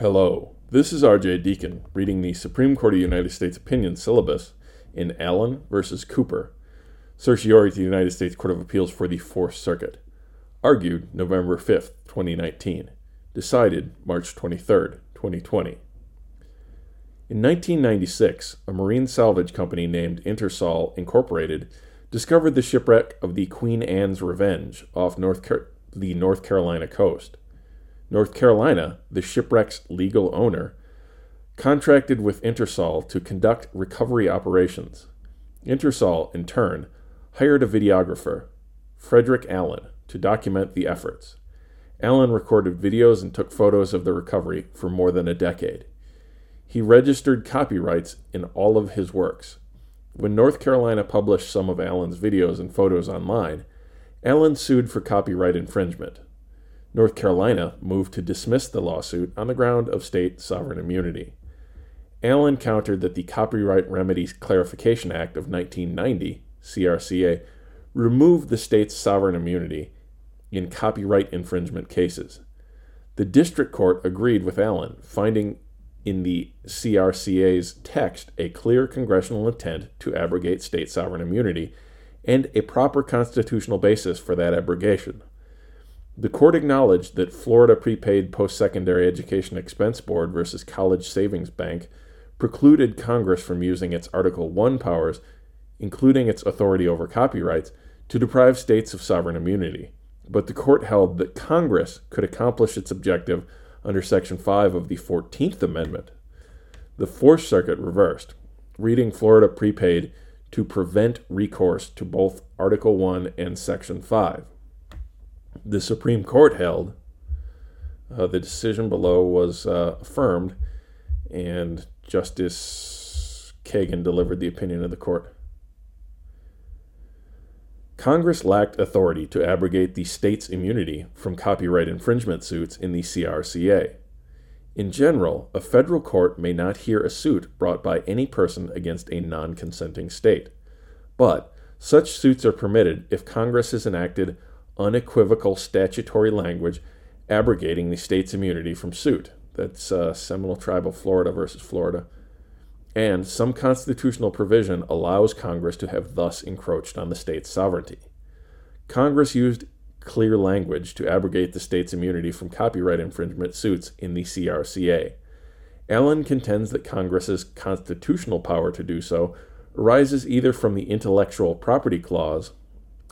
Hello, this is RJ Deacon reading the Supreme Court of the United States opinion syllabus in Allen versus Cooper, certiorari to the United States Court of Appeals for the Fourth Circuit. Argued November 5th, 2019. Decided March 23rd, 2020. In 1996, a marine salvage company named Intersal Incorporated discovered the shipwreck of the Queen Anne's Revenge off North Car- the North Carolina coast. North Carolina, the shipwreck's legal owner, contracted with Intersal to conduct recovery operations. Intersal, in turn, hired a videographer, Frederick Allen, to document the efforts. Allen recorded videos and took photos of the recovery for more than a decade. He registered copyrights in all of his works. When North Carolina published some of Allen's videos and photos online, Allen sued for copyright infringement. North Carolina moved to dismiss the lawsuit on the ground of state sovereign immunity. Allen countered that the Copyright Remedies Clarification Act of 1990, CRCA, removed the state's sovereign immunity in copyright infringement cases. The district court agreed with Allen, finding in the CRCA's text a clear congressional intent to abrogate state sovereign immunity and a proper constitutional basis for that abrogation. The court acknowledged that Florida Prepaid Post Secondary Education Expense Board versus College Savings Bank precluded Congress from using its Article 1 powers, including its authority over copyrights, to deprive states of sovereign immunity. But the court held that Congress could accomplish its objective under Section 5 of the 14th Amendment. The Fourth Circuit reversed, reading Florida Prepaid to prevent recourse to both Article 1 and Section 5 the Supreme Court held, uh, the decision below was uh, affirmed, and Justice Kagan delivered the opinion of the court. Congress lacked authority to abrogate the state's immunity from copyright infringement suits in the CRCA. In general, a federal court may not hear a suit brought by any person against a non consenting state. But such suits are permitted if Congress has enacted unequivocal statutory language abrogating the state's immunity from suit. That's uh, Seminole Tribe of Florida versus Florida. And some constitutional provision allows Congress to have thus encroached on the state's sovereignty. Congress used clear language to abrogate the state's immunity from copyright infringement suits in the CRCA. Allen contends that Congress's constitutional power to do so arises either from the intellectual property clause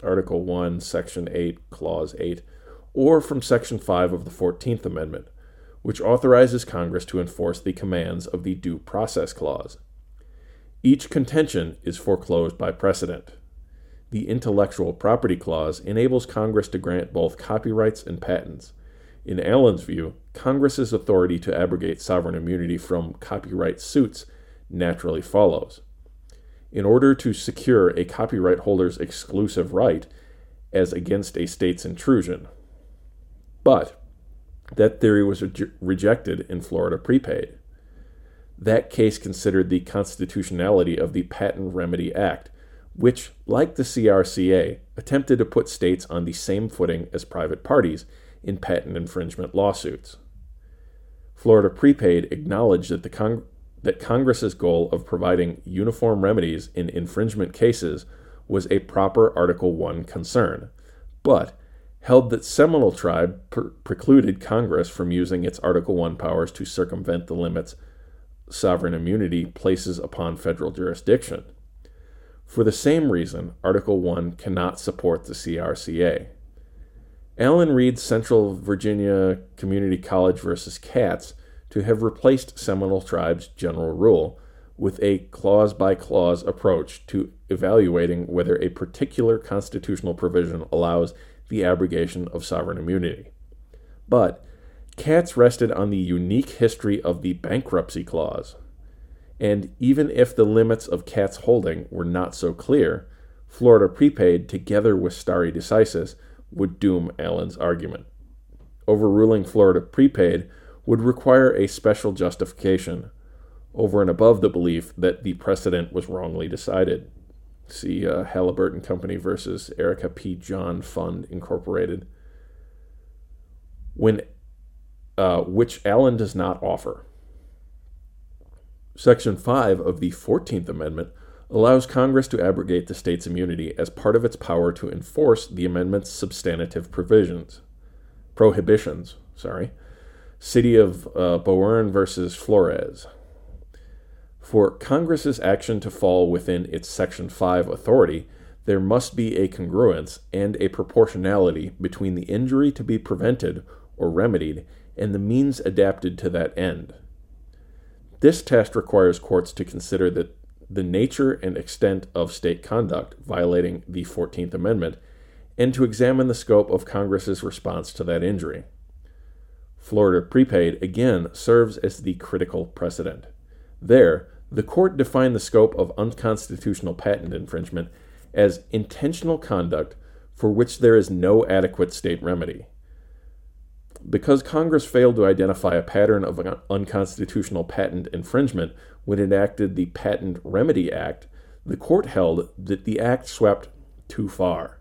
Article 1, Section 8, Clause 8, or from Section 5 of the 14th Amendment, which authorizes Congress to enforce the commands of the Due Process Clause. Each contention is foreclosed by precedent. The Intellectual Property Clause enables Congress to grant both copyrights and patents. In Allen's view, Congress's authority to abrogate sovereign immunity from copyright suits naturally follows in order to secure a copyright holder's exclusive right as against a state's intrusion. But that theory was re- rejected in Florida prepaid. That case considered the constitutionality of the Patent Remedy Act, which, like the CRCA, attempted to put states on the same footing as private parties in patent infringement lawsuits. Florida Prepaid acknowledged that the Cong- that Congress's goal of providing uniform remedies in infringement cases was a proper Article 1 concern, but held that Seminole Tribe pre- precluded Congress from using its Article 1 powers to circumvent the limits sovereign immunity places upon federal jurisdiction. For the same reason, Article 1 cannot support the CRCA. Allen reads Central Virginia Community College versus Katz to have replaced Seminole Tribe's general rule with a clause by clause approach to evaluating whether a particular constitutional provision allows the abrogation of sovereign immunity. But Katz rested on the unique history of the bankruptcy clause. And even if the limits of Katz holding were not so clear, Florida prepaid, together with stare decisis, would doom Allen's argument. Overruling Florida prepaid would require a special justification over and above the belief that the precedent was wrongly decided. See uh, Halliburton Company versus Erica P. John Fund Incorporated. When uh, which Allen does not offer. Section 5 of the 14th Amendment allows Congress to abrogate the state's immunity as part of its power to enforce the amendment's substantive provisions. Prohibitions, sorry. City of uh, Boerne versus Flores. For Congress's action to fall within its Section 5 authority, there must be a congruence and a proportionality between the injury to be prevented or remedied and the means adapted to that end. This test requires courts to consider that the nature and extent of state conduct violating the 14th Amendment and to examine the scope of Congress's response to that injury. Florida prepaid again serves as the critical precedent. There, the court defined the scope of unconstitutional patent infringement as intentional conduct for which there is no adequate state remedy. Because Congress failed to identify a pattern of unconstitutional patent infringement when it enacted the Patent Remedy Act, the court held that the act swept too far.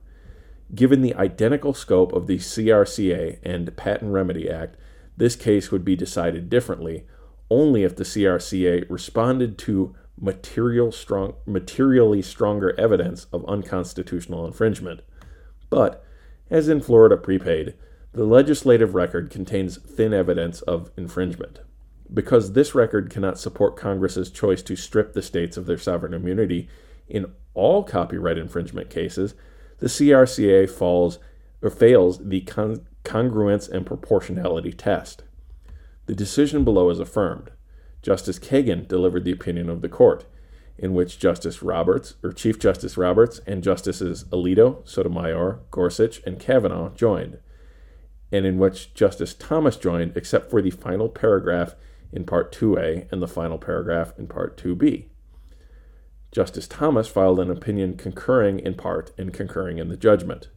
Given the identical scope of the CRCA and Patent Remedy Act, this case would be decided differently only if the CRCA responded to material strong, materially stronger evidence of unconstitutional infringement. But, as in Florida prepaid, the legislative record contains thin evidence of infringement. Because this record cannot support Congress's choice to strip the states of their sovereign immunity in all copyright infringement cases, the CRCA falls or fails the con- congruence and proportionality test. The decision below is affirmed. Justice Kagan delivered the opinion of the court, in which Justice Roberts, or Chief Justice Roberts, and Justices Alito, Sotomayor, Gorsuch, and Kavanaugh joined, and in which Justice Thomas joined, except for the final paragraph in Part 2A and the final paragraph in Part 2B. Justice Thomas filed an opinion concurring in part and concurring in the judgment.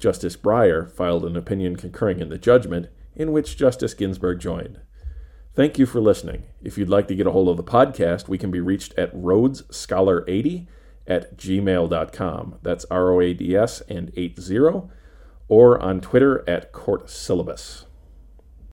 Justice Breyer filed an opinion concurring in the judgment, in which Justice Ginsburg joined. Thank you for listening. If you'd like to get a hold of the podcast, we can be reached at rhodesscholar80 at gmail.com. That's R O A D S and 80, or on Twitter at Court Syllabus.